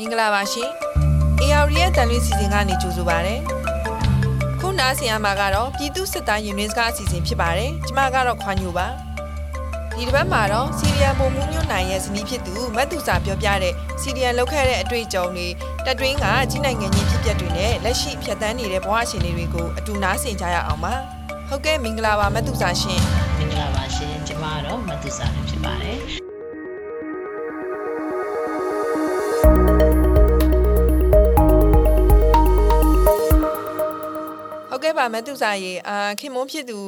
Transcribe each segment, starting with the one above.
မင်္ဂလာပါရှင် AR ရဲ့တန်လွင်စီစဉ်ကနေကြိုဆိုပါရစေခုနားဆင်ရမှာကတော့ပြည်သူစစ်သားရင်ရင်းစကားအစီအစဉ်ဖြစ်ပါတယ်ကျမကတော့ခွာညိုပါဒီတစ်ပတ်မှာတော့စီရီယံပုံမှုညွန့်နိုင်ရဲ့ဇနီးဖြစ်သူမတ်သူစာပြောပြတဲ့စီရီယံလောက်ခဲ့တဲ့အတွေ့အကြုံတွေတက်တွင်းကကြီးနိုင်ငံကြီးဖြစ်ပျက်တွေနဲ့လက်ရှိဖြတ်သန်းနေတဲ့ဘဝရှင်တွေကိုအတူနားဆင်ကြရအောင်ပါဟုတ်ကဲ့မင်္ဂလာပါမတ်သူစာရှင်မင်္ဂလာပါရှင်ကျမကတော့မတ်သူစာဖြစ်ပါတယ် ပါမတူစာရေအာခင်မုန်းဖြစ်သူ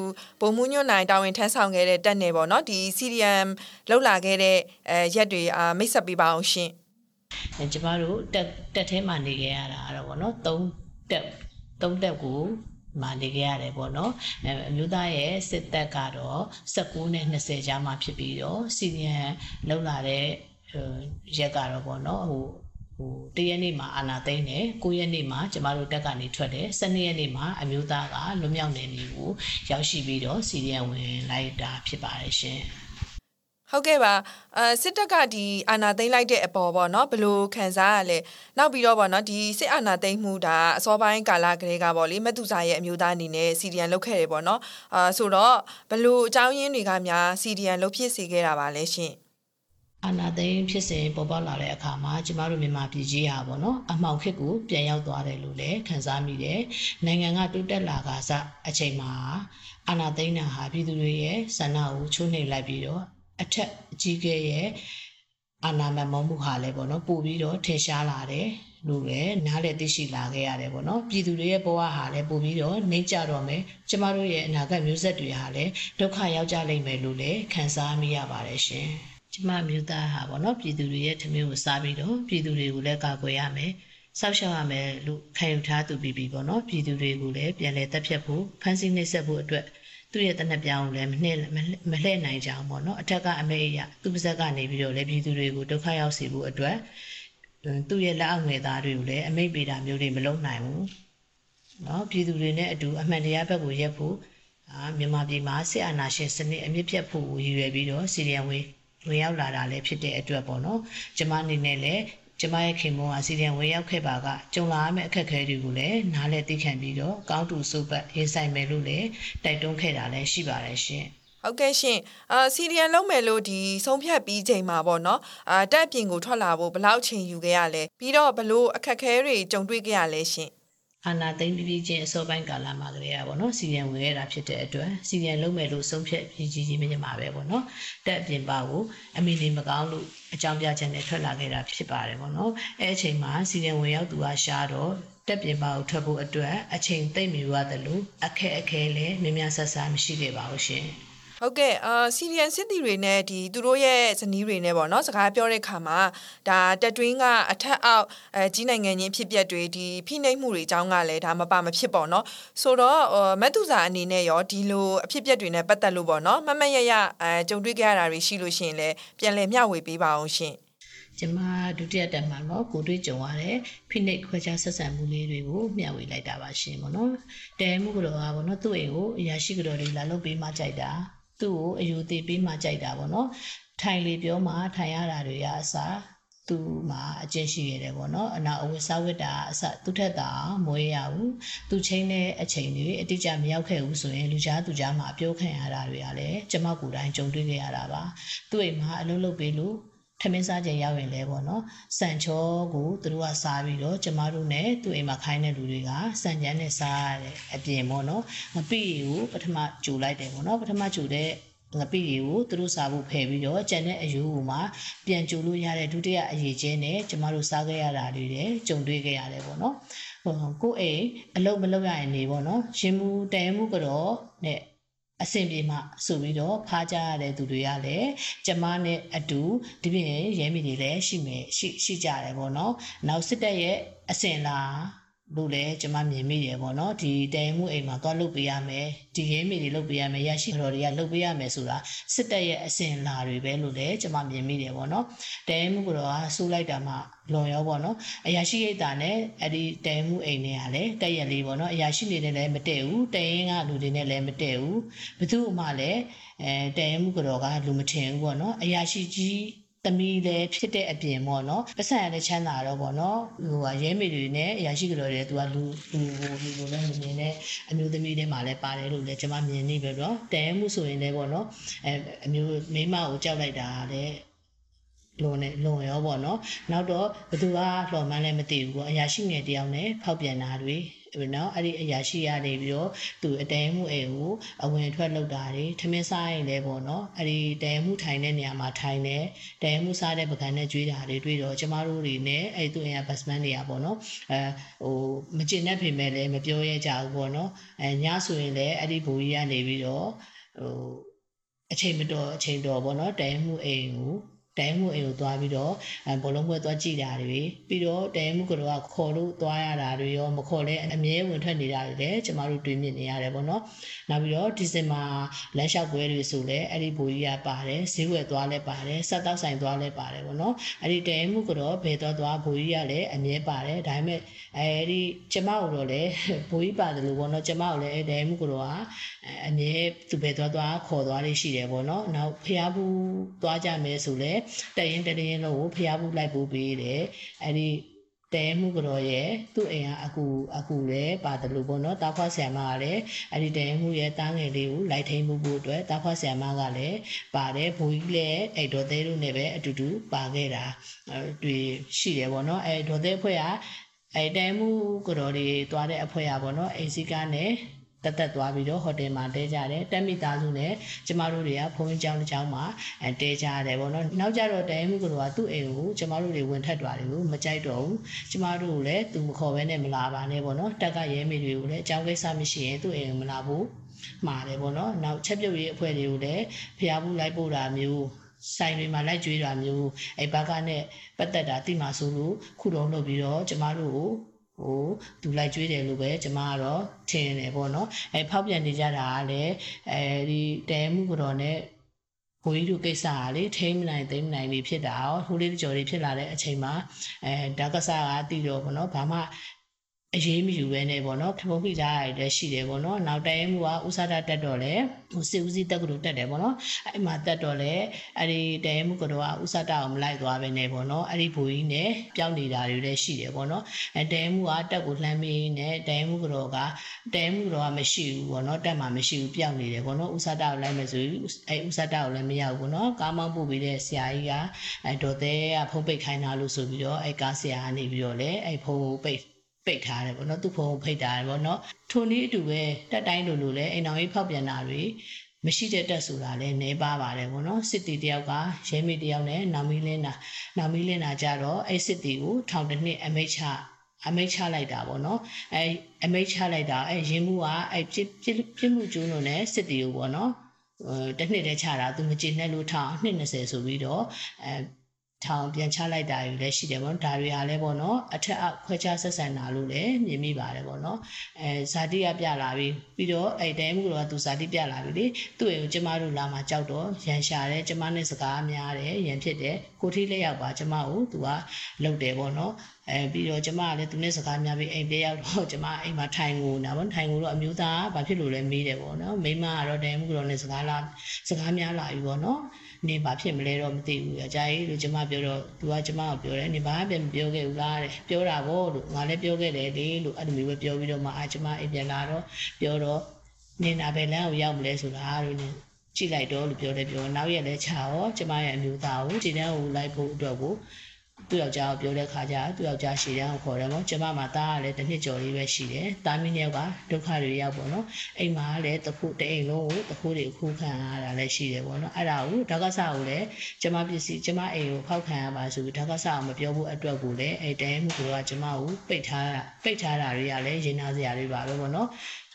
ဘုံမှုညွန့်နိုင်တာဝန်ထမ်းဆောင်ခဲ့တဲ့တက်နေပေါ့နော်ဒီ CDM လောက်လာခဲ့တဲ့အဲရက်တွေအာမိတ်ဆက်ပေးပါအောင်ရှင်ကျမတို့တက်တက်ထဲမှာနေခဲ့ရတာတော့ဗောနော်၃တက်၃တက်ကိုမာနေခဲ့ရတယ်ပေါ့နော်အမျိုးသားရဲ့စစ်သက်ကတော့19နဲ့20ကြားမှာဖြစ်ပြီးတော့စီနီယံလောက်လာတဲ့ရက်ကတော့ပေါ့နော်ဟို ဟိုတရက်နေ့မှာအာနာသိမ့်တယ်9ရက်နေ့မှာကျမတို့တက်ကနေထွက်တယ်12ရက်နေ့မှာအမျိုးသားကလွတ်မြောက်နေနေကိုရောက်ရှိပြီးတော့စီရီယံဝင်လိုက်တာဖြစ်ပါတယ်ရှင်ဟုတ်ကဲ့ပါအဲစစ်တပ်ကဒီအာဏာသိမ်းလိုက်တဲ့အပေါ်ပေါ့နော်ဘယ်လိုခံစားရလဲနောက်ပြီးတော့ပေါ့နော်ဒီစစ်အာဏာသိမ်းမှုဒါအစောပိုင်းကာလကလေးကပေါ့လေမတူစာရဲ့အမျိုးသားအနေနဲ့စီဒီယန်လုပ်ခဲ့တယ်ပေါ့နော်အာဆိုတော့ဘယ်လိုအကြောင်းရင်းတွေကများစီဒီယန်လုပ်ဖြစ်စေခဲ့တာပါလဲရှင် အာနာသိန်းဖြစ်စဉ်ပေါ်ပေါက်လာတဲ့အခါမှာကျမတို့မြန်မာပြည်ကြီးဟာပေါ့နော်အမှောင်ခေတ်ကိုပြန်ရောက်သွားတယ်လို့လည်းခံစားမိတယ်နိုင်ငံကတိုးတက်လာကစားအချိန်မှာအာနာသိန်းနာဟာပြည်သူတွေရဲ့ဆန္ဒကိုချိုးနှိမ်လိုက်ပြီးတော့အထက်အကြီးကဲရဲ့အာနာမမောမှုဟာလည်းပေါ့နော်ပို့ပြီးတော့ထင်ရှားလာတယ်လို့လည်းနားလည်သိရှိလာခဲ့ရတယ်ပေါ့နော်ပြည်သူတွေရဲ့ဘဝဟာလည်းပို့ပြီးတော့နှိမ့်ကြတော့မယ်ကျမတို့ရဲ့အနာဂတ်မျိုးဆက်တွေဟာလည်းဒုက္ခရောက်ကြလိမ့်မယ်လို့လည်းခံစားမိရပါတယ်ရှင်။ ကျမမျိုးသားဟာပေါ့နော်ပြည်သူတွေရဲ့ထမင်းကိုစားပြီးတော့ပြည်သူတွေကိုလည်းကာကွယ်ရမယ်စောက်ရှောက်ရမယ်လို့ခံယူထားသူပြီးပြီပေါ့နော်ပြည်သူတွေကိုလည်းပြန်လည်တက်ဖြတ်ဖို့ဖန်ဆီးနှိပ်စက်ဖို့အတွက်သူ့ရဲ့တနက်ပြောင်းကိုလည်းမနှဲ့မလှဲ့နိုင်ကြအောင်ပေါ့နော်အထက်ကအမေအရာသူ့ပါဇက်ကနေပြီးတော့လည်းပြည်သူတွေကိုဒုက္ခရောက်စေဖို့အတွက်သူ့ရဲ့လက်အောက်ငယ်သားတွေကိုလည်းအမိတ်ပေတာမျိုးတွေမလုပ်နိုင်ဘူးနော်ပြည်သူတွေနဲ့အတူအမှန်တရားဘက်ကိုရက်ဖို့အာမြန်မာပြည်မှာစစ်အာဏာရှင်စနစ်အမြင့်ပြတ်ဖို့ရည်ရွယ်ပြီးတော့စီရီယံဝေး ဝင်ရောက်လာတာလည်းဖြစ်တဲ့အတွက်ပေါ့နော်ကျမအနေနဲ့လည်းကျမရဲ့ခင်မုန်းအစီအစဉ်ဝင်ရောက်ခဲ့ပါကကြုံလာရမယ့်အခက်အခဲတွေကိုလည်းနားလည်သိခံပြီးတော့ကောင်းတူစုပတ်ရေးဆိုင်မယ်လို့လည်းတိုက်တွန်းခဲ့တာလည်းရှိပါတယ်ရှင်ဟုတ်ကဲ့ရှင်အာစီရီယံလုံးမယ်လို့ဒီဆုံးဖြတ်ပြီးချိန်မှာပေါ့နော်အာတက်ပြင်ကိုထွက်လာဖို့ဘယ်လောက်ချိန်ယူခဲ့ရလဲပြီးတော့ဘလို့အခက်ခဲတွေကြုံတွေ့ခဲ့ရလဲရှင် အာနာသိမ့်ပြီးပြီးချင်းအစောပိုင်းကာလမှာကလေးကပေါ့နော်စီရင်ဝင်ရတာဖြစ်တဲ့အတွက်စီရင်လုံးမယ်လို့ဆုံးဖြတ်ပြီးကြီးကြီးမြင့်မှာပဲပေါ့နော်တက်ပြင်ပါကိုအမိနေမကောင်းလို့အကြောင်းပြချက်နဲ့ထွက်လာခဲ့တာဖြစ်ပါတယ်ပေါ့နော်အဲအချိန်မှာစီရင်ဝင်ရောက်သူကရှားတော့တက်ပြင်ပါကိုထွက်ဖို့အတွက်အချိန်သိမ့်မြူရတယ်လို့အခက်အခဲလည်းမြင်များဆဆမရှိခဲ့ပါဘူးရှင်။ ဟုတ်ကဲ့အာစီရီယန်စစ်တီတွေနဲ့ဒီသူတို့ရဲ့ဇနီးတွေနဲ့ပေါ့နော်စကားပြောတဲ့ခါမှာဒါတက်တွင်းကအထက်အောက်အဲကြီးနိုင်ငံချင်းဖြစ်ပျက်တွေဒီဖိနှိပ်မှုတွေအကြောင်းကလည်းဒါမပါမဖြစ်ပေါ့နော်ဆိုတော့မတ်သူစာအနေနဲ့ရောဒီလိုအဖြစ်ပျက်တွေနဲ့ပတ်သက်လို့ပေါ့နော်မမရရအဲကြုံတွေ့ကြရတာတွေရှိလို့ရှိရင်လည်းပြန်လည်မျှဝေပေးပါအောင်ရှင်ကျမဒုတိယတက်မှာတော့ကိုတွေ့ကြုံရတဲ့ဖိနှိပ်ခွဲခြားဆက်ဆံမှုလေးတွေကိုမျှဝေလိုက်တာပါရှင်ပေါ့နော်တဲမှုကတော့ပါပေါ့နော်သူ့အိမ်ကိုအရာရှိကြော်တွေလာလုပ်ပေးမှကြိုက်တာ သူ့ကိုအယူသေးပေးမှကြိုက်တာပေါ့နော်ထိုင်လေပြောမှထိုင်ရတာတွေကအစားသူ့မှာအကျင့်ရှိရတယ်ပေါ့နော်အနာအဝတ်စားဝတ်တာအစသူ့ထက်တာမွေးရဘူးသူချင်းတဲ့အချိန်တွေအတိအကျမရောက်ခဲ့ဘူးဆိုရင်လူကြားသူကြားမှာအပြောခံရတာတွေကလည်းကျမကိုယ်တိုင်ကြုံတွေ့ခဲ့ရတာပါသူ့အိမ်မှာအလုပ်လုပ်ပေးလို့ ထမင်းစားချိန်ရောက်ရင်လဲပေါ့နော်စံချောကိုသူတို့ကစားပြီးတော့ကျမတို့ ਨੇ သူ့အိမ်မှာခိုင်းတဲ့လူတွေကစံကြမ်းနဲ့စားရတဲ့အပြင်ပေါ့နော်ငပိကိုပထမကြူလိုက်တယ်ပေါ့နော်ပထမကြူတဲ့ငပိတွေကိုသူတို့စားဖို့ဖယ်ပြီးတော့ကျန်တဲ့အယူကိုမှပြန်ကြိုလို့ရတဲ့ဒုတိယအရေးချင်းနဲ့ကျမတို့စားခဲ့ရတာတွေတဲ့ကြုံတွေ့ခဲ့ရတယ်ပေါ့နော်ဟိုကိုအိမ်အလုပ်မလုပ်ရရင်နေပေါ့နော်ရှင်မှုတန်မှုကတော့နဲ့ အဆင်ပြေမှဆိုပြီးတော့ဖားကြရတဲ့သူတွေကလည်းကျမနဲ့အတူဒီပြင်ရဲမိတွေလည်းရှိမယ်ရှိရှိကြတယ်ပေါ့နော်နောက်စစ်တပ်ရဲ့အစင်လာ လို့လည်းကျွန်မမြင်မိတယ်ပေါ့နော်ဒီတိုင်မှုအိမ်မှာသွားလုပ်ပေးရမယ်ဒီရဲမေတွေလုပ်ပေးရမယ်ရရှိတော်တွေကလုပ်ပေးရမယ်ဆိုတာစစ်တပ်ရဲ့အစဉ်လာတွေပဲလို့လည်းကျွန်မမြင်မိတယ်ပေါ့နော်တိုင်မှုကတော့ဆူလိုက်တာမှလွန်ရောပေါ့နော်အရာရှိရိတ်တာနဲ့အဲ့ဒီတိုင်မှုအိမ်တွေကလည်းတက်ရက်လေးပေါ့နော်အရာရှိနေနဲ့လည်းမတည့်ဘူးတိုင်ရင်ကလူတွေနဲ့လည်းမတည့်ဘူးဘသူ့မှလည်းအဲတိုင်မှုကတော့ကလူမထင်ဘူးပေါ့နော်အရာရှိကြီး သမီးလည်းဖြစ်တဲ့အပြင်ပေါ့နော်ပတ်စံရတဲ့ချမ်းသာတော့ပေါ့နော်ဟိုဟာရဲမေတွေနဲ့အရာရှိကြတော်တွေသူကလူလူဟိုလူလိုလည်းမမြင်နဲ့အမျိုးသမီးတွေမှာလည်းပါတယ်လို့လည်းကျွန်မမြင်နေပဲတော့တဲမှုဆိုရင်လည်းပေါ့နော်အဲအမျိုးမိမကိုကြောက်လိုက်တာလည်း လွန်နေလွန်ရောပေါ့နော်နောက်တော့ဘသူကလှော်မှန်းလည်းမသိဘူးပေါ့အရာရှိငယ်တယောက်နဲ့ဖောက်ပြန်တာတွေနော်အဲ့ဒီအရာရှိရနေပြီးတော့သူအတဲမှုအိမ်ကိုအဝင်ထွက်လုပ်တာတွေထမင်းစားရင်လည်းပေါ့နော်အဲ့ဒီတဲမှုထိုင်တဲ့နေရာမှာထိုင်နေတဲမှုစားတဲ့ပကံနဲ့ကြွေးတာတွေတွေ့တော့ကျမတို့တွေနဲ့အဲ့သူ့အိမ်ကဘတ်စမန်တွေကပေါ့နော်အဲဟိုမကျင်တဲ့ဖေမဲ့လည်းမပြောရကြဘူးပေါ့နော်အဲညဆိုရင်လည်းအဲ့ဒီဘူကြီးကနေပြီးတော့ဟိုအချိန်မတော်အချိန်တော်ပေါ့နော်တဲမှုအိမ်ကို တဲမှုအိမ်ကိုသွားပြီးတော့အဲဘောလုံးပွဲသွားကြည့်တာတွေပြီးတော့တဲမှုကတော့ခေါ်လို့သွားရတာတွေရောမခေါ်လဲအမြဲဝင်ထွက်နေတာတွေလည်းကျမတို့တွေ့မြင်နေရတယ်ပေါ့နော်နောက်ပြီးတော့ဒီဇင်ဘာလမ်းလျှောက်ပွဲတွေဆိုလည်းအဲ့ဒီဘူကြီးကပါတယ်ဈေးဝယ်သွားလဲပါတယ်ဆက်တောက်ဆိုင်သွားလဲပါတယ်ပေါ့နော်အဲ့ဒီတဲမှုကတော့ဘယ်တော့သွားဘူကြီးကလည်းအမြဲပါတယ်ဒါပေမဲ့အဲ့ဒီကျမတို့တော့လည်းဘူကြီးပါတယ်လို့ပေါ့နော်ကျမတို့လည်းတဲမှုကတော့ကအမြဲသူဘယ်တော့သွားခေါ်သွားလေးရှိတယ်ပေါ့နော်နောက်ဖျားဘူးသွားကြမယ်ဆိုလဲတရင်တရင်လုံးကိုဖျားဘူးလိုက်ပို့ပေးတယ်အဲ့ဒီတဲမှုကြော်ရဲ့သူ့အိမ်ကအကူအကူလည်းပါတယ်လို့ပေါ့နော်တာဖွားဆရာမကလည်းအဲ့ဒီတဲမှုရဲ့တားငယ်လေးကိုလိုက်ထိန်မှုဖို့အတွက်တာဖွားဆရာမကလည်းပါတယ်ဘိုးကြီးလည်းအဲ့ဒေါ်သေးတို့နဲ့ပဲအတူတူပါခဲ့တာအဲ့တွေ့ရှိတယ်ပေါ့နော်အဲ့ဒေါ်သေးအဖွဲ့ကအဲ့တဲမှုကြော်တွေသွားတဲ့အဖွဲ့ကပေါ့နော်အိမ်စီကားနဲ့ တက်တက်သွားပြီးတော့ဟိုတယ်မှာတဲကြတယ်တက်မိသားစုနဲ့ကျမတို့တွေကဘုန်းကြီးကျောင်းတစ်ကျောင်းမှာအဲတဲကြရတယ်ပေါ့နော်နောက်ကြတော့တဲမှုကတော့သူ့အိမ်ကိုကျမတို့တွေဝင်ထက်သွားတယ်ကိုမကြိုက်တော့ဘူးကျမတို့ကိုလည်းသူမခေါ်ဘဲနဲ့မလာပါနဲ့ပေါ့နော်တက်ကရဲမေတွေကိုလည်းအကြောင်းကိစ္စမရှိရင်သူ့အိမ်ကိုမလာဘူးမှာတယ်ပေါ့နော်နောက်ချက်ပြုတ်ရေးအဖွဲ့တွေကိုလည်းဖျားဘူးလိုက်ပို့တာမျိုးဆိုင်တွေမှာလိုက်ကြွေးတာမျိုးအဲဘက်ကနဲ့ပတ်သက်တာတိမာဆိုလို့ခုတော့လုပ်ပြီးတော့ကျမတို့ကို ဟိုသူလိုက်ကြွေးတယ်လို့ပဲကျမကတော့ထင်တယ်ပေါ့နော်အဲဖောက်ပြန်နေကြတာကလည်းအဲဒီတဲမှုကတော့ ਨੇ ဘိုးကြီးတို့ကိစ္စကလေထိမ့်မနိုင်သိမ့်မနိုင်လေးဖြစ်တာဟိုလေးကြော်လေးဖြစ်လာတဲ့အချိန်မှာအဲဒါကစားကတည်တော့ပေါ့နော်ဘာမှ အရေးမယူပဲနဲ့ပေါ့နော်ဖုံးဖိထားရတယ်ရှိတယ်ပေါ့နော်နောက်တိုင်းမှုကဥစားတာတက်တော့လေဟိုစစ်ဦးစီးတက်ကလို့တက်တယ်ပေါ့နော်အဲ့မှာတက်တော့လေအဲ့ဒီတိုင်းမှုကတော့ဥစားတာကိုမလိုက်သွားပဲနဲ့ပေါ့နော်အဲ့ဒီဘိုးကြီးနဲ့ပျောက်နေတာတွေလည်းရှိတယ်ပေါ့နော်အဲတိုင်းမှုကတက်ကိုလှမ်းမေးနေတိုင်းမှုကတော့ကတိုင်းမှုကတော့မရှိဘူးပေါ့နော်တက်မှာမရှိဘူးပျောက်နေတယ်ပေါ့နော်ဥစားတာကိုလိုက်မယ်ဆိုရင်အဲ့ဥစားတာကိုလည်းမရောက်ဘူးနော်ကားမောင်းပို့ပြီးတဲ့ဆရာကြီးကအဲဒေါ်သေးကဖုံးပိတ်ခိုင်းတာလို့ဆိုပြီးတော့အဲ့ကားဆရာကနေပြီးတော့လေအဲ့ဖုံးကိုပိတ် ပိတ်ထားတယ်ပေါ့နော်သူ့ဖုန်းကိုဖိတ်ထားတယ်ပေါ့နော်ထိုနည်းအတူပဲတက်တိုင်းလိုလိုလဲအိမ်တော်ကြီးဖောက်ပြန်တာတွေမရှိတဲ့တက်ဆိုတာလဲနေပါပါတယ်ပေါ့နော်စစ်တီတယောက်ကရဲမေတယောက်နဲ့နောင်မီလင်းနာနောင်မီလင်းနာကြတော့အဲ့စစ်တီကိုထောင်တစ်နှစ်အမိတ်ချအမိတ်ချလိုက်တာပေါ့နော်အဲအမိတ်ချလိုက်တာအဲရင်းမှုကအဲပြစ်ပြစ်ပြစ်မှုကျူးလွန်တဲ့စစ်တီကိုပေါ့နော်အဲတစ်နှစ်တည်းချတာသူမကျေနပ်လို့ထောင်နှစ်20ဆိုပြီးတော့အဲ ထောင်ပြန်ချလိုက်တာယူလည်းရှိတယ်ပေါ့နော်ဒါတွေကလည်းပေါ့နော်အထက်အခွဲခြားဆက်ဆံတာလို့လည်းမြင်မိပါတယ်ပေါ့နော်အဲဇာတိကပြလာပြီးပြီးတော့အဲ့တဲမှုကတော့သူဇာတိပြလာပြီလေသူ့အိမ်ကိုကျမတို့လာမှကြောက်တော့ရန်ရှာတယ်ကျမနဲ့စကားများတယ်ရန်ဖြစ်တယ်ကိုထီးလက်ရောက်ပါကျမကိုသူကလှုပ်တယ်ပေါ့နော် အဲပြီးတော့ကျမကလည်းသူနဲ့စကားများပြီးအိမ်ပြေးရောက်တော့ကျမအိမ်မှာထိုင်ငိုနေတာပေါ့ထိုင်ငိုတော့အမျိုးသားဘာဖြစ်လို့လဲမေးတယ်ပေါ့နော်မိမကတော့တဲမှုကတော့နဲ့စကားလာစကားများလာပြီပေါ့နော်နေဘာဖြစ်မလဲတော့မသိဘူးအကြိုက်လို့ကျမပြောတော့သူကကျမကိုပြောတယ်နေဘာပြန်မပြောခဲ့ဘူးလားတဲ့ပြောတာပေါ့လို့ငါလည်းပြောခဲ့တယ်လေလို့အဲ့လိုမျိုးပဲပြောပြီးတော့မှအာကျမအိမ်ပြန်လာတော့ပြောတော့နေတာပဲလမ်းကိုရောက်မလဲဆိုတာလို့နေကြည့်လိုက်တော့လို့ပြောတယ်ပြောနောက်ရက်လဲချာရောကျမရဲ့အမျိုးသားကိုခြေတန်းကိုလိုက်ဖို့အတွက်ကို သူ့ယောက်ျားကိုပြောတဲ့ခါကျသူ့ယောက်ျားရှည်တန်းကိုခေါ်တယ်ပေါ့ကျမမှာတားကလည်းတစ်နှစ်ကျော်လေးပဲရှိတယ်တာမင်းယောက်ကဒုက္ခတွေရောက်ပေါ့နော်အိမ်မှာလည်းတခုတအိမ်လုံးကိုတခုတွေခုခံရတာလည်းရှိတယ်ပေါ့နော်အဲ့ဒါကိုဓာကဆာကိုလည်းကျမပစ္စည်းကျမအိမ်ကိုဖောက်ခံရပါဆိုပြီးဓာကဆာကိုမပြောဘူးအတွက်ကိုလည်းအဲ့တဲမှုကကျမကိုပိတ်ထားတာပိတ်ထားတာတွေကလည်းရင်နာစရာတွေပါပဲပေါ့နော်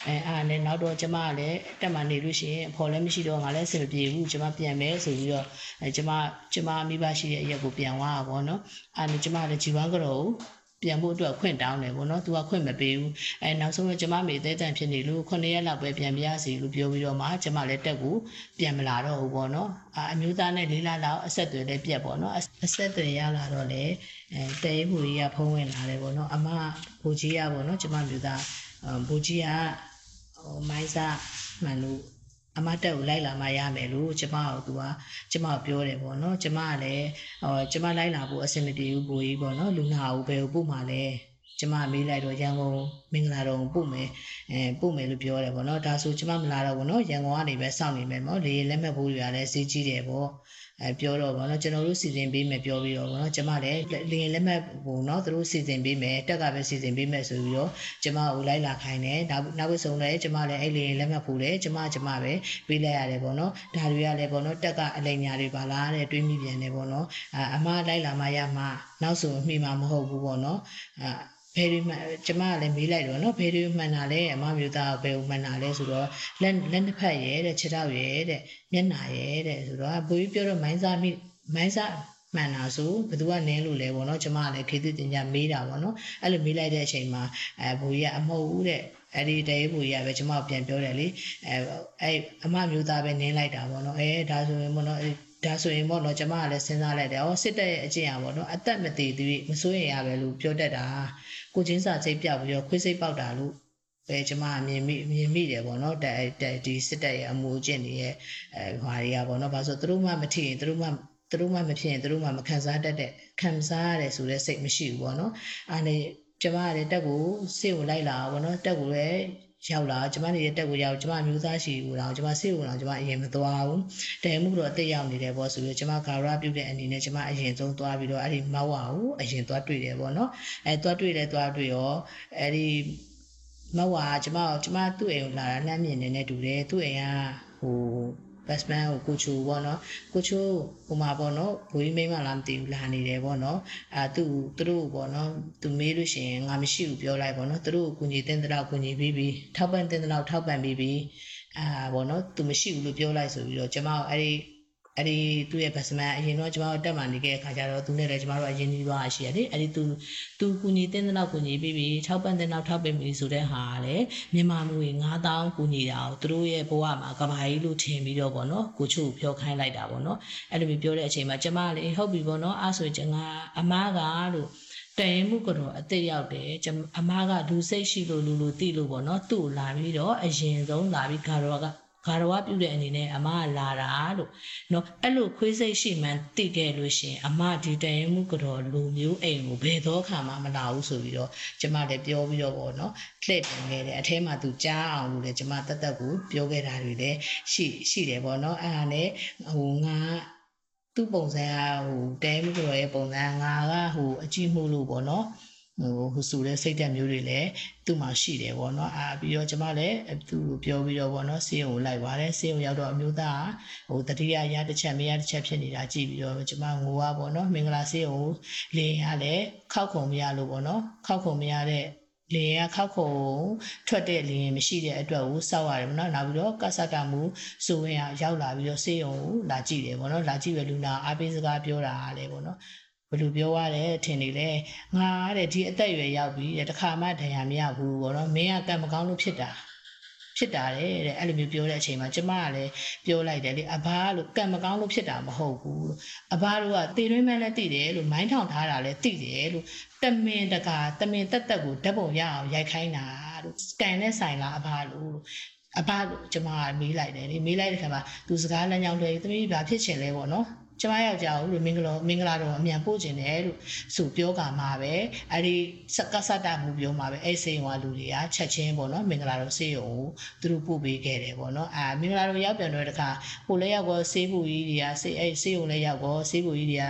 အဲအားနဲ့နောက်တော့ကျမကလည်းတက်မှနေလို့ရှိရင်အဖော်လည်းမရှိတော့ငါလည်းအဆင်မပြေဘူးကျမပြန်မယ်ဆိုပြီးတော့အဲကျမကျမမိဘရှိတဲ့အရက်ကိုပြန်သွားတာပေါ့နော်အားနဲ့ကျမလည်းဂျီဝါကတော့ပြန်ဖို့အတွက်ခွင့်တောင်းတယ်ပေါ့နော်။ तू ကခွင့်မပေးဘူး။အဲနောက်ဆုံးတော့ကျမမေသေးတန်ဖြစ်နေလို့9ရက်လောက်ပဲပြန်ပြရစီလို့ပြောပြီးတော့မှကျမလည်းတက်ကိုပြန်မလာတော့ဘူးပေါ့နော်။အာအမျိုးသားနဲ့လေးလလောက်အဆက်အသွယ်လည်းပြတ်ပေါ့နော်။အဆက်အသွယ်ရလာတော့လေအဲတဲမှုကြီးကဖုံးဝင်လာတယ်ပေါ့နော်။အမဘူကြီးကပေါ့နော်ကျမမျိုးသားဘူကြီးကဟိုမိုင်းစားမှန်လို့ အမတက်ကိုလိုက်လာမှရမယ်လို့ကျမတို့သူကကျမကိုပြောတယ်ပေါ့နော်ကျမကလည်းဟောကျမလိုက်လာဖို့အဆင်မပြေဘူးကိုကြီးပေါ့နော်လူနာကိုဘယ်ကိုပို့မှလဲကျမမေးလိုက်တော့ရန်ကုန်မင်္ဂလာတော်ကိုပို့မယ်အဲပို့မယ်လို့ပြောတယ်ပေါ့နော်ဒါဆိုကျမမလာတော့ဘူးနော်ရန်ကုန်ကနေပဲစောင့်နေမယ်နော်လေလက်မှတ်ဖို့တွေကလည်းဈေးကြီးတယ်ပေါ့ အဲပြောတော့ဗောနော်ကျွန်တော်တို့စီစဉ်ပေးမယ်ပြောပြီးတော့ဗောနော်ကျမလည်းလေလက်မှတ်ဟိုနော်သူတို့စီစဉ်ပေးမယ်တက်ကပဲစီစဉ်ပေးမယ်ဆိုပြီးတော့ကျမကိုလိုက်လာခိုင်းတယ်နောက်နောက်ပြီးဆုံးလည်းကျမလည်းအဲ့လေလက်မှတ်ဖို့တယ်ကျမကျမပဲပေးလိုက်ရတယ်ဗောနော်ဒါတွေကလည်းဗောနော်တက်ကအလိမ်ညာတွေပါလားတဲ့တွေးမိပြန်တယ်ဗောနော်အာအမလိုက်လာမှရမှနောက်ဆိုမှီမှာမဟုတ်ဘူးဗောနော်အာ ဘယ်တွေမှကျမကလည်းမေးလိုက်တော့နော်ဘယ်တွေမှန်တာလဲအမမျိုးသားဘယ်ကိုမှန်တာလဲဆိုတော့လက်လက်နှစ်ဖက်ရဲ့တဲ့ခြေထောက်ရဲ့တဲ့မျက်နှာရဲ့တဲ့ဆိုတော့ဘိုးကြီးပြောတော့မိုင်းစားမိမိုင်းစားမှန်တာဆိုဘသူကနင်းလို့လဲပေါ့နော်ကျမကလည်းခေတ္တတင်ကြမေးတာပေါ့နော်အဲ့လိုမေးလိုက်တဲ့အချိန်မှာအဲဘိုးကြီးကအမဟုတ်ဘူးတဲ့အဲ့ဒီတဲဘူရပဲကျွန်မပြန်ပြောတယ်လေအဲအဲ့အမမျိုးသားပဲနင်းလိုက်တာပေါ့နော်အဲဒါဆိုရင်ပေါ့နော်အဲဒါဆိုရင်ပေါ့နော်ကျွန်မကလည်းစဉ်းစားလိုက်တယ်။အော်စစ်တပ်ရဲ့အကျင့်အားပေါ့နော်အသက်မတည်သေးမစိုးရင်ရပဲလို့ပြောတတ်တာ ကိုချင်းစာချိတ်ပြပြီးတော့ခွေးစိတ်ပေါက်တာလို့ပဲကျမအမြင်မိမြင်မိတယ်ပေါ့နော်တဲ့ဒီစစ်တပ်ရဲ့အမှုအကျင့်တွေရဲ့အဲဟာတွေကပေါ့နော်။ဘာလို့ဆိုသူတို့မှမထီရင်သူတို့မှသူတို့မှမဖြစ်ရင်သူတို့မှမခံစားတတ်တဲ့ခံစားရတယ်ဆိုတဲ့စိတ်မရှိဘူးပေါ့နော်။အားနဲ့ကျမကလည်းတက်ကိုစိတ်ကိုလိုက်လာပေါ့နော်တက်ကိုလည်း ရောက်လာကျမနေတဲ့တက်ကိုရောက်ကျမမျိုးသားရှိကိုတော့ကျမစိတ်ကိုတော့ကျမအရင်မသွားဘူးတဲမှုတော့တက်ရောက်နေတယ်ပေါ့ဆိုပြီးကျမဂါရပြုတ်တဲ့အနေနဲ့ကျမအရင်ဆုံးသွားပြီးတော့အဲ့ဒီမောက်ဝါကိုအရင်သွားတွေ့တယ်ပေါ့နော်အဲသွားတွေ့လဲသွားတွေ့ရောအဲ့ဒီမောက်ဝါကျမကျမသူ့အိမ်ကိုလာတာလှမ်းမြင်နေနေတူတယ်သူ့အိမ်ကဟို batsman ကိုကိုချိုပေါ့နော်ကိုချိုဟိုမှာပေါ့နော်ဘိုးကြီးမိမလားမသိဘူးလာနေတယ်ပေါ့နော်အာသူ့သူတို့ပေါ့နော်သူမေးလို့ရှိရင်ငါမရှိဘူးပြောလိုက်ပေါ့နော်သူတို့ကိုကူညီတဲ့တဲ့လောက်ကူညီပြီးပြီးထောက်ပံ့တဲ့တဲ့လောက်ထောက်ပံ့ပြီးပြီးအာပေါ့နော်သူမရှိဘူးလို့ပြောလိုက်ဆိုပြီးတော့ကျမတို့အဲ့ဒီ အဲ့ဒီသူ့ရဲ့ batsman အရင်တော့ကျမတို့တက်မှနေခဲ့တဲ့ခါကျတော့သူနဲ့လည်းကျမတို့အရင်ကြီးသွားရှိရတယ်အဲ့ဒီသူသူကူညီတဲ့တဲ့လောက်ကူညီပြီးပြီးထောက်ပံ့တဲ့လောက်ထောက်ပံ့ပြီးဆိုတဲ့ဟာလေမြန်မာငွေ9000ကူညီတာကိုသူတို့ရဲ့ဘဝမှာကဘာကြီးလို့ထင်ပြီးတော့ပေါ့နော်ကိုချို့ပြောခိုင်းလိုက်တာပေါ့နော်အဲ့လိုမျိုးပြောတဲ့အချိန်မှာကျမလည်းဟုတ်ပြီပေါ့နော်အားဆိုရင်ငါအမားကလို့တန်ရင်မှုကတော့အသက်ရောက်တယ်အမားကလူစိတ်ရှိလို့လူလူသိလို့ပေါ့နော်သူ့ကိုလာပြီးတော့အရင်ဆုံးလာပြီးဂါရောက ဂါရဝပြုတဲ့အနေနဲ့အမကလာတာလို့နော်အဲ့လိုခွေးစိတ်ရှိမှန်းသိခဲ့လို့ရှင်အမဒီတန်ရင်မှုကတော့လူမျိုးအိမ်ကိုဘယ်တော့ခါမှမလာဘူးဆိုပြီးတော့ကျမလည်းပြောပြီးတော့ပေါ့နော်လှည့်တင်ခဲ့တယ်အထဲမှာသူကြားအောင်လို့လည်းကျမတက်တက်ကိုပြောခဲ့တာတွေလည်းရှိရှိတယ်ပေါ့နော်အဲ့ဒါနဲ့ဟိုငါသူ့ပုံစံကဟိုတဲမှုကတော့ရဲ့ပုံစံငါကဟိုအကြည့်မှုလို့ပေါ့နော် ဟိုဟိုဆိုတဲ့စိတ်တက်မျိုးတွေလည်းသူ့မှာရှိတယ်ပေါ့နော်အာပြီးတော့ကျမလည်းသူ့ကိုပြောပြီးတော့ပေါ့နော်ဆေးရုံကိုလိုက်ပါတယ်ဆေးရုံရောက်တော့အမျိုးသားဟိုတတိယရတစ်ချက်မရတစ်ချက်ဖြစ်နေတာကြည့်ပြီးတော့ကျမငိုပါပေါ့နော်မင်္ဂလာဆေးရုံလေရလည်းခောက်ခုံမရလို့ပေါ့နော်ခောက်ခုံမရတဲ့လေရခောက်ခုံထွက်တဲ့လေရင်မရှိတဲ့အတွက်ကိုစောက်ရတယ်ပေါ့နော်နောက်ပြီးတော့ကဆတ်တာမှုဆိုရင်ရောက်လာပြီးတော့ဆေးရုံကိုလာကြည့်တယ်ပေါ့နော်လာကြည့်ရလူနာအားပေးစကားပြောတာလည်းပေါ့နော် ဘယ်လိုပြောရလဲထင်နေလဲငါတဲ့ဒီအသက်အရွယ်ရောက်ပြီတဲ့တခါမှဒဏ်ရာမရဘူးပေါ့နော်မင်းကကံမကောင်းလို့ဖြစ်တာဖြစ်တာတဲ့အဲ့လိုမျိုးပြောတဲ့အချိန်မှာကျမကလည်းပြောလိုက်တယ်လေအဘလို့ကံမကောင်းလို့ဖြစ်တာမဟုတ်ဘူးလို့အဘတို့ကတေတွင်းမှန်းလည်းသိတယ်လို့မိုင်းထောင်ထားတာလည်းသိတယ်လို့တမင်တကာတမင်တက်တက်ကိုဓာတ်ပုံရအောင်ရိုက်ခိုင်းတာလို့ကံနဲ့ဆိုင်လားအဘလို့အဘလို့ကျမကမေးလိုက်တယ်လေမေးလိုက်တဲ့ခါမှာသူစကားလမ်းကြောင်းတွေသမီးဘာဖြစ်ချင်လဲပေါ့နော် ကျမယောက်ျားကိုလို့မင်္ဂလာမင်္ဂလာတော့အမြန်ပို့ခြင်းတယ်လို့ဆိုပြောကမှာပဲအဲ့ဒီစကဆတာမှုပြောမှာပဲအဲ့စိန်ဝါလူတွေကချက်ချင်းပေါ့နော်မင်္ဂလာတော့ဆေးရုံကိုသူတို့ပို့ပေးခဲ့တယ်ပေါ့နော်အာမင်္ဂလာတော့ရောက်ပြန်တော့တခါဟိုလည်းရောက်တော့ဆေးဘူးကြီးတွေကဆေးအဲ့ဆေးရုံလည်းရောက်တော့ဆေးဘူးကြီးတွေက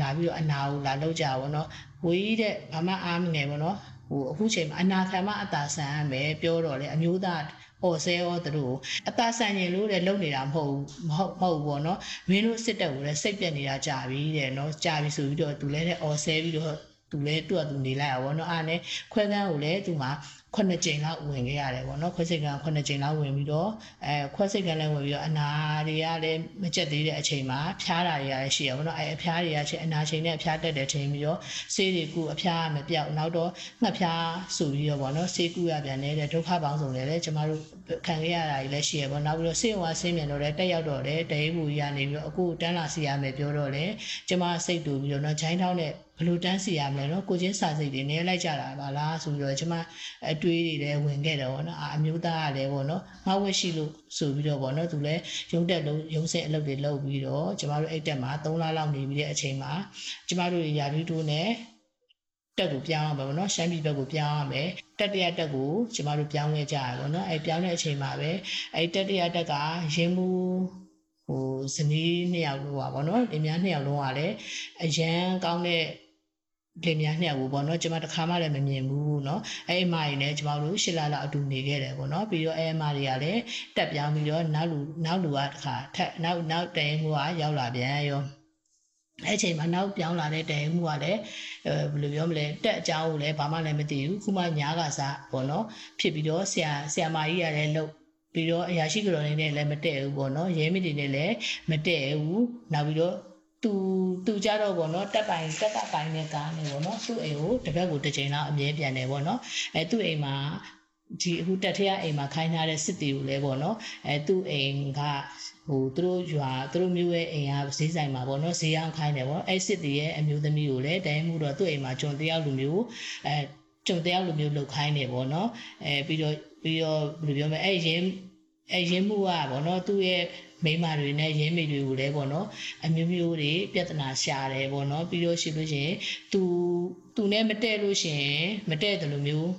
လာပြီးတော့အနာကိုလာလောက်ကြပေါ့နော်ဝေးကြီးတဲ့ဘာမှအားမငယ်ပေါ့နော်ဟိုအခုချိန်မှာအနာခံမအတာဆန်ရမယ်ပြောတော့လေအမျိုးသား ဟော်ဆဲရောသူတို့အသာဆန်ရင်လို့တဲ့လုံနေတာမဟုတ်ဘူးမဟုတ်မဟုတ်ဘူးပေါ့နော်မင်းတို့စစ်တပ်ကိုလည်းစိတ်ပြက်နေတာကြာပြီတဲ့နော်ကြာပြီဆိုပြီးတော့သူလည်းတဲ့အော်ဆဲပြီးတော့သူလည်းသူ့အတူနေလိုက်ရပါဘောနော်အားနဲ့ခွဲကန်းကိုလည်းသူမှ ခုနှစ်ကြိမ်လောက်ဝင်ခဲ့ရတယ်ပေါ့နော်ခွဲစိတ်ကန်းခုနှစ်ကြိမ်လောက်ဝင်ပြီးတော့အဲခွဲစိတ်ကန်းလည်းဝင်ပြီးတော့အနာတွေကလည်းမကျက်သေးတဲ့အချိန်မှာဖျားတာတွေကလည်းရှိရပေါ့နော်အဲအဖျားတွေကချင်းအနာချိန်နဲ့အဖျားတက်တဲ့ချိန်ပြီးတော့ဆေးတွေကုအဖျားမပြောက်နောက်တော့ငှက်ဖျားဆိုပြီးတော့ပေါ့နော်ဆေးကုရပြန်နေတဲ့ဒုက္ခပေါင်းစုံတွေလည်းကျမတို့ခံခဲ့ရတာတွေလည်းရှိရပေါ့နောက်ပြီးတော့ဆေးဝါးဆေးမြန်တော့လည်းတက်ရောက်တော့လည်းတရေဘူးကြီးကနေပြီးတော့အခုတန်းလာစီရမယ်ပြောတော့လေကျမစိတ်တူပြီးတော့နော်ဂျိုင်းထောင်းနဲ့ ဘလို့တန်းစီရမလဲနော်ကိုချင်းစာစိတ်တွေနေလိုက်ကြတာပါလားဆိုပြီးတော့ကျမအတွေးတွေလည်းဝင်ခဲ့တယ်ပေါ့နော်အာအမျိုးသားကလည်းပေါ့နော်ငါဝက်ရှိလို့ဆိုပြီးတော့ပေါ့နော်သူလည်းရုံတက်လုံးရုံဆက်အလုပ်တွေလုပ်ပြီးတော့ကျမတို့အဲ့တက်မှာ3လလောက်နေပြီးတဲ့အချိန်မှာကျမတို့ရာထူးတိုးနဲ့တက်ကိုပြောင်းအောင်ပဲပေါ့နော်ရှမ်းပြည်ဘက်ကိုပြောင်းအောင်ပဲတက်တရတက်ကိုကျမတို့ပြောင်းခဲ့ကြရပေါ့နော်အဲပြောင်းတဲ့အချိန်မှာပဲအဲတက်တရတက်ကရင်းမှုဟိုဇနီးနှစ်ယောက်လို့ပါပေါ့နော်လင်မယားနှစ်ယောက်လုံးကလည်းအရန်ကောင်းတဲ့ လင်မယားနှစ်ယောက်ကိုပေါ့နော်ကျမတခါမှလည်းမမြင်ဘူးเนาะအဲအမကြီးနဲ့ကျမတို့ရှစ်လလောက်အတူနေခဲ့တယ်ပေါ့နော်ပြီးတော့အဲအမတွေကလည်းတက်ပြောင်းပြီးတော့နောက်လူနောက်လူကတခါထက်နောက်နောက်တိုင်မှုကရောက်လာပြန်ရောအဲ့ချိန်မှာနောက်ပြောင်းလာတဲ့တိုင်မှုကလည်းအဲဘယ်လိုပြောမလဲတက်အကြောင်းကိုလည်းဘာမှလည်းမသိဘူးခုမှညားကစားပေါ့နော်ဖြစ်ပြီးတော့ဆရာဆရာမကြီးကလည်းလှုပ်ပြီးတော့အရာရှိကြော်နေနဲ့လည်းမတည့်ဘူးပေါ့နော်ရဲမတီနဲ့လည်းမတည့်ဘူးနောက်ပြီးတော့ သူသူကြတော့ပေါ့နော်တက်ပိုင်တက်ကပိုင်နဲ့ကားနေပေါ့နော်သူ့အိမ်ကိုတစ်ပတ်ကိုတစ်ချိန်လောက်အမြဲပြန်တယ်ပေါ့နော်အဲသူ့အိမ်မှာဒီအခုတက်ထရအိမ်မှာခိုင်းထားတဲ့စစ်တီကိုလည်းပေါ့နော်အဲသူ့အိမ်ကဟိုသူတို့ရွာသူတို့မျိုးရဲ့အိမ်ကဈေးဆိုင်မှာပေါ့နော်ဈေးအောင်ခိုင်းတယ်ပေါ့အဲစစ်တီရဲ့အမျိုးသမီးကိုလည်းတိုင်မှုတော့သူ့အိမ်မှာကျွန်တယောက်လူမျိုးအဲကျွန်တယောက်လူမျိုးလှုပ်ခိုင်းတယ်ပေါ့နော်အဲပြီးတော့ပြီးတော့ဘယ်လိုပြောမလဲအဲရင်အဲရင်မှုကပေါ့နော်သူ့ရဲ့ မိန်းမတွေနဲ့ရင်းမိတွေကိုလည်းပေါ့နော်အမျိုးမျိုးတွေပြဿနာရှာတယ်ပေါ့နော်ပြီးတော့ရှိလို့ရှိရင် तू तू နဲ့မတည့်လို့ရှိရင်မတည့်တယ်လို့မျိုး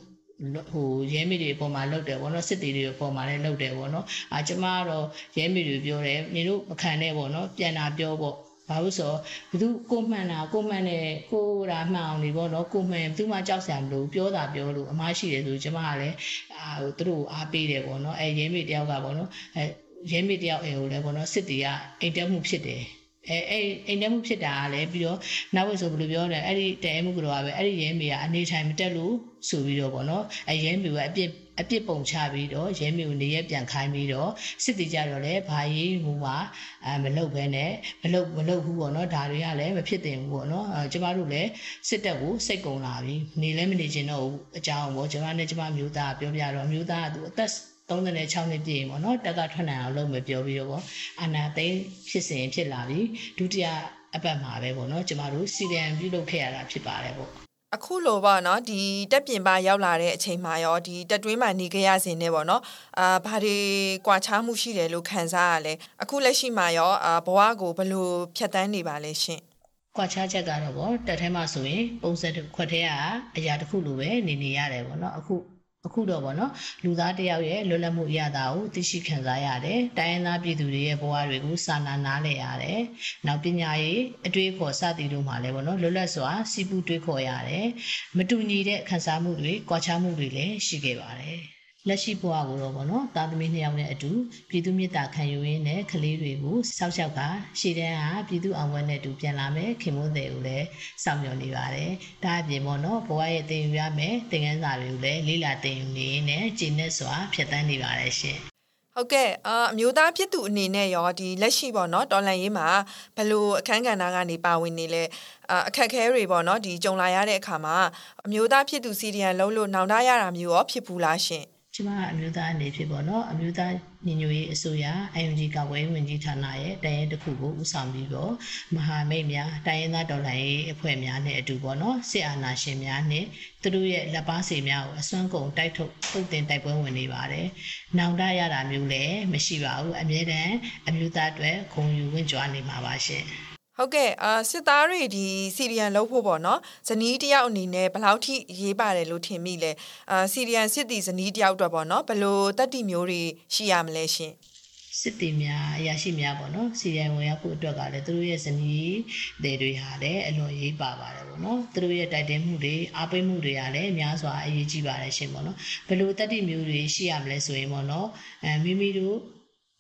ဟိုရဲမိတွေအပေါ်မှာလောက်တယ်ဗောနော်စစ်တီတွေအပေါ်မှာလည်းလောက်တယ်ဗောနော်အာကျမကတော့ရဲမိတွေပြောတယ်နေတို့မခံနဲ့ဗောနော်ပြန်တာပြောဗောဘာလို့ဆိုဘသူကိုမှန်တာကိုမှန်တယ်ကိုရာမှန်အောင်နေပေါ့နော်ကိုမှန်သူမှကြောက်စရာမလိုပြောတာပြောလို့အမရှိတယ်ဆိုကျမကလည်းအာဟိုသူတို့အားပေးတယ်ပေါ့နော်အဲရင်းမိတယောက်ကပေါ့နော်အဲ ရဲမေတယောက်အိမ်ကိုလည်းပေါ့နော်စစ်တီကအိမ်တက်မှုဖြစ်တယ်အဲအဲ့အိမ်တက်မှုဖြစ်တာကလည်းပြီးတော့နောက်ဝက်ဆိုဘယ်လိုပြောလဲအဲ့ဒီတဲမှုကတော့ပဲအဲ့ဒီရဲမေကအနေထိုင်မတက်လို့ဆိုပြီးတော့ပေါ့နော်အဲရဲမေကအပြစ်အပြစ်ပုံချပြီးတော့ရဲမေကိုနေရပြန်ခိုင်းပြီးတော့စစ်တီကြတော့လေဘာရေးဟိုမှာအဲမလုပ်ဘဲနဲ့မလုပ်မလုပ်ဘူးပေါ့နော်ဒါတွေကလည်းမဖြစ်တင်ဘူးပေါ့နော်အဲကျမတို့လည်းစစ်တပ်ကိုစိတ်ကုံလာပြီနေလည်းမနေချင်တော့ဘူးအကြောင်းပေါ့ကျမနဲ့ကျမမျိုးသားပြောပြတော့မျိုးသားကသူအသက် 36နှစ်ပြည့်ပေါ့နော်တက်ကထွက်နိုင်အောင်လုပ်မယ်ပြောပြီးတော့ပေါ့အာနာသိန်းဖြစ်စဉ်ဖြစ်လာပြီဒုတိယအပတ်မှာပဲပေါ့နော်ကျမတို့စီရန်ပြုလုပ်ခဲ့ရတာဖြစ်ပါတယ်ပေါ့အခုလိုပေါ့နော်ဒီတက်ပြင်ပရောက်လာတဲ့အချိန်မှာရောဒီတက်တွင်းမှာနေကြရစဉ်နဲ့ပေါ့နော်အာဘာတွေကွာခြားမှုရှိတယ်လို့ခံစားရလဲအခုလက်ရှိမှာရောအာဘဝကိုဘယ်လိုဖြတ်တန်းနေပါလဲရှင်ကွာခြားချက်ကတော့ပေါ့တက်ထဲမှာဆိုရင်ပုံစံတစ်ခွက်ထဲကအရာတစ်ခုလိုပဲနေနေရတယ်ပေါ့နော်အခု အခုတော့ဗောနော်လူသားတယောက်ရဲ့လွတ်လပ်မှုအရသာကိုသိရှိခံစားရတယ်တိုင်းရင်းသားပြည်သူတွေရဲ့ဘဝတွေကိုစာနာနားလည်ရတယ်နောက်ပညာရေးအတွေ့အခေါ်စသည်တို့မှာလည်းဗောနော်လွတ်လပ်စွာစီးပူးတွေးခေါ်ရတယ်မတူညီတဲ့ခံစားမှုတွေကြွားချမှုတွေလည်းရှိခဲ့ပါတယ် လက်ရှိဘဝကိုတော့ဗောနော်တာသမီနှစ်ယောက်နဲ့အတူပြည်သူမြစ်တာခံယူရင်းနဲ့ကလေးတွေကိုစောက်ရှောက်ကရှေ့တန်းကပြည်သူအောင်ဝဲနဲ့အတူပြန်လာမယ်ခင်မွန်းတဲ့ကိုလည်းစောင့်မျှော်နေပါတယ်ဒါအပြင်ဗောနော်ဘဝရဲ့တင်ယူရမယ်သင်ခန်းစာတွေကိုလည်းလေ့လာသင်ယူနေနဲ့ကျင့်နဲ့စွာဖြတ်သန်းနေပါတယ်ရှင်ဟုတ်ကဲ့အာအမျိုးသားဖြစ်သူအနေနဲ့ရောဒီလက်ရှိပေါ့နော်တော်လန်ရေးမှာဘယ်လိုအခန်းကဏ္ဍကနေပါဝင်နေလဲအခက်ခဲတွေပေါ့နော်ဒီကြုံလာရတဲ့အခါမှာအမျိုးသားဖြစ်သူစီဒီယန်လုံးလို့နောင်တရတာမျိုးရောဖြစ်ဘူးလားရှင် ကျမအမျိုးသားအနေဖြစ်ပေါ့နော်အမျိုးသားညီညွတ်ရေးအစိုးရ ING ကဝဲဝင်ကြီးဌာနရဲ့တရင်တစ်ခုကိုဦးဆောင်ပြီးတော့မဟာမိတ်များတိုင်းရင်းသားတော်လှန်ရေးအဖွဲ့များနဲ့အတူပေါ့နော်စစ်အာဏာရှင်များနဲ့သူတို့ရဲ့လက်ပါစီများကိုအစွမ်းကုန်တိုက်ထုတ်ပုတ်တင်တိုက်ပွဲဝင်နေပါတယ်။နောင်တရတာမျိုးလည်းမရှိပါဘူးအမြဲတမ်းအမျိုးသားအတွက်ဂုဏ်ယူဝင့်ကြွားနေမှာပါရှင်။ ဟုတ်ကဲ့အာစစ်သားတွေဒီစီရီယန်လုပ်ဖို့ပေါ့နော်ဇနီးတယောက်အနေနဲ့ဘယ်လောက်ထိရေးပါတယ်လို့ထင်မိလဲအာစီရီယန်စစ်တီဇနီးတယောက်အတွက်ပေါ့နော်ဘယ်လိုတက်တီမျိုးတွေရှိရမလဲရှင်စစ်တီများအရာရှိများပေါ့နော်စီရီယန်ဝင်ရောက်ဖို့အတွက်ကလည်းသူတို့ရဲ့ဇနီးတွေတွေဟာလည်းအလွန်ရေးပါပါတယ်ပေါ့နော်သူတို့ရဲ့တိုက်တင်မှုတွေအားပေးမှုတွေကလည်းများစွာအရေးကြီးပါတယ်ရှင်ပေါ့နော်ဘယ်လိုတက်တီမျိုးတွေရှိရမလဲဆိုရင်ပေါ့နော်အဲမိမိတို့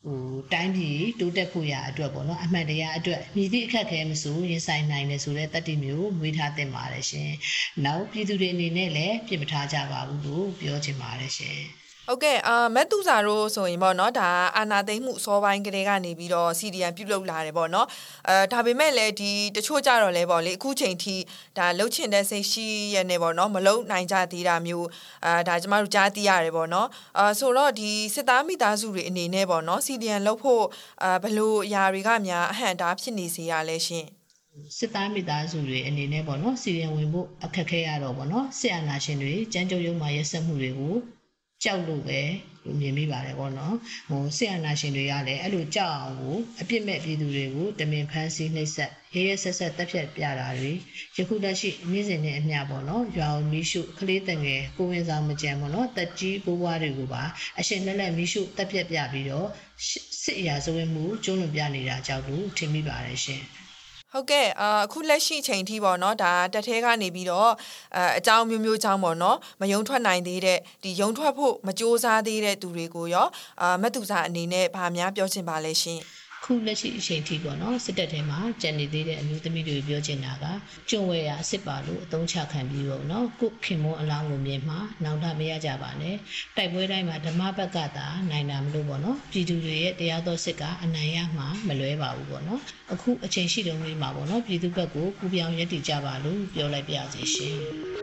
ဟိုတိုင်းပြည်တိုးတက်ဖို့ရအတွက်ပေါ့နော်အမှန်တရားအတွက်မြည်သည့်အခက်ခဲမဆိုရင်ဆိုင်နိုင်တယ်ဆိုတဲ့တတိမျိုးမွေးထားသင့်ပါတယ်ရှင်။နောက်ပြည်သူတွေအနေနဲ့လည်းပြင်မထားကြပါဘူးလို့ပြောချင်ပါတယ်ရှင်။ ဟုတ်ကဲ့အာမက်တူဇာတို့ဆိုရင်ပေါ့နော်ဒါအာနာသိမ့်မှုစောပိုင်းကလေးကနေပြီးတော့စီဒီယန်ပြုတ်လုလာတယ်ပေါ့နော်အဲဒါပေမဲ့လည်းဒီတချို့ကြတော့လဲပေါ့လေအခုချိန်ထိဒါလှုပ်ချင်တဲ့စိတ်ရှိရနေပေါ့နော်မလုံနိုင်ကြသေးတာမျိုးအာဒါကျမတို့ကြားသိရတယ်ပေါ့နော်အာဆိုတော့ဒီစစ်သားမိသားစုတွေအနေနဲ့ပေါ့နော်စီဒီယန်လှုပ်ဖို့အာဘလို့အရာတွေကများအဟန့်တားဖြစ်နေစေရလဲရှင်စစ်သားမိသားစုတွေအနေနဲ့ပေါ့နော်စီရင်ဝင်ဖို့အခက်ခဲရတော့ပေါ့နော်စစ်အာဏာရှင်တွေကြမ်းကြုတ်ရုံမှရက်စက်မှုတွေကို ကြောက်လို့ပဲလို့မြင်မိပါတယ်ပေါ့နော်ဟိုစစ်အာဏာရှင်တွေကလည်းအဲ့လိုကြောက်အောင်ကိုအပြစ်မဲ့ပြည်သူတွေကိုတမင်ဖမ်းဆီးနှိပ်စက်ရဲရဲဆက်ဆက်တပ်ဖြတ်ပြတာတွေယခုလက်ရှိနေ့စဉ်နဲ့အမျှပေါ့နော်ရွာအောင်မီးရှို့ကလေးတငယ်ကိုဝင်ဆောင်မကြံပေါ့နော်တက်ကြီးဘိုးဘွားတွေကိုပါအရှင်လက်လက်မီးရှို့တပ်ဖြတ်ပြပြီးတော့စစ်အရာဇဝတ်မှုကျုံးလွန်ပြနေတာကြောက်လို့ထင်မိပါတယ်ရှင် ဟုတ်ကဲ့အခုလက်ရှိချိန်ထိပေါ့နော်ဒါတက်သေးကနေပြီးတော့အအကြောင်းမျိုးမျိုးကြောင်းပေါ့နော်မယုံထွက်နိုင်သေးတဲ့ဒီယုံထွက်ဖို့မကြိုးစားသေးတဲ့သူတွေကိုရောအာမတ်သူစာအနေနဲ့ဗာများပြောချင်ပါလဲရှင် ခုလက်ရှိအချိန်ထိပေါ့နော်စစ်တပ်ထဲမှာကြံနေသေးတဲ့အမျိုးသမီးတွေပြောချင်တာကကျွံဝဲရအစ်စ်ပါလို့အသုံးချခံပြီးတော့နော်ကုခင်မွန်အလောင်းကိုမြင်မှာနောင်တမရကြပါနဲ့တိုက်ပွဲတိုင်းမှာဓမ္မဘက်ကသာနိုင်တာမလို့ပေါ့နော်ပြည်သူတွေရဲ့တရားတော်စစ်ကအနိုင်ရမှာမလွဲပါဘူးပေါ့နော်အခုအချိန်ရှိတုန်းလေးမှာပေါ့နော်ပြည်သူဘက်ကိုကူပြောင်းရည်တည်ကြပါလို့ပြောလိုက်ပါရစေရှင်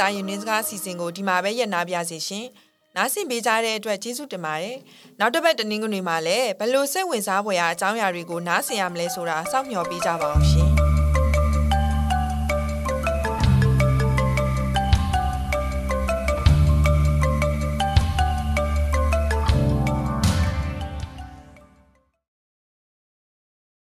ပတ်ရဲ့ပြည်သူစစ်သားယူနင်းစကားအစီအစဉ်ကိုဒီမှာပဲရပ်နာပြစေရှင်နားဆင်ပေးကြတဲ့အတွက်ကျေးဇူးတင်ပါတယ်နောက်တစ်ပတ်တနင်္ဂနွေမှာလည်းဘယ်လိုစိတ်ဝင်စားဖွယ်ရာအကြောင်းအရာတွေကိုနားဆင်ရမလဲဆိုတာစောင့်မျှော်ပေးကြပါအောင်ရှင်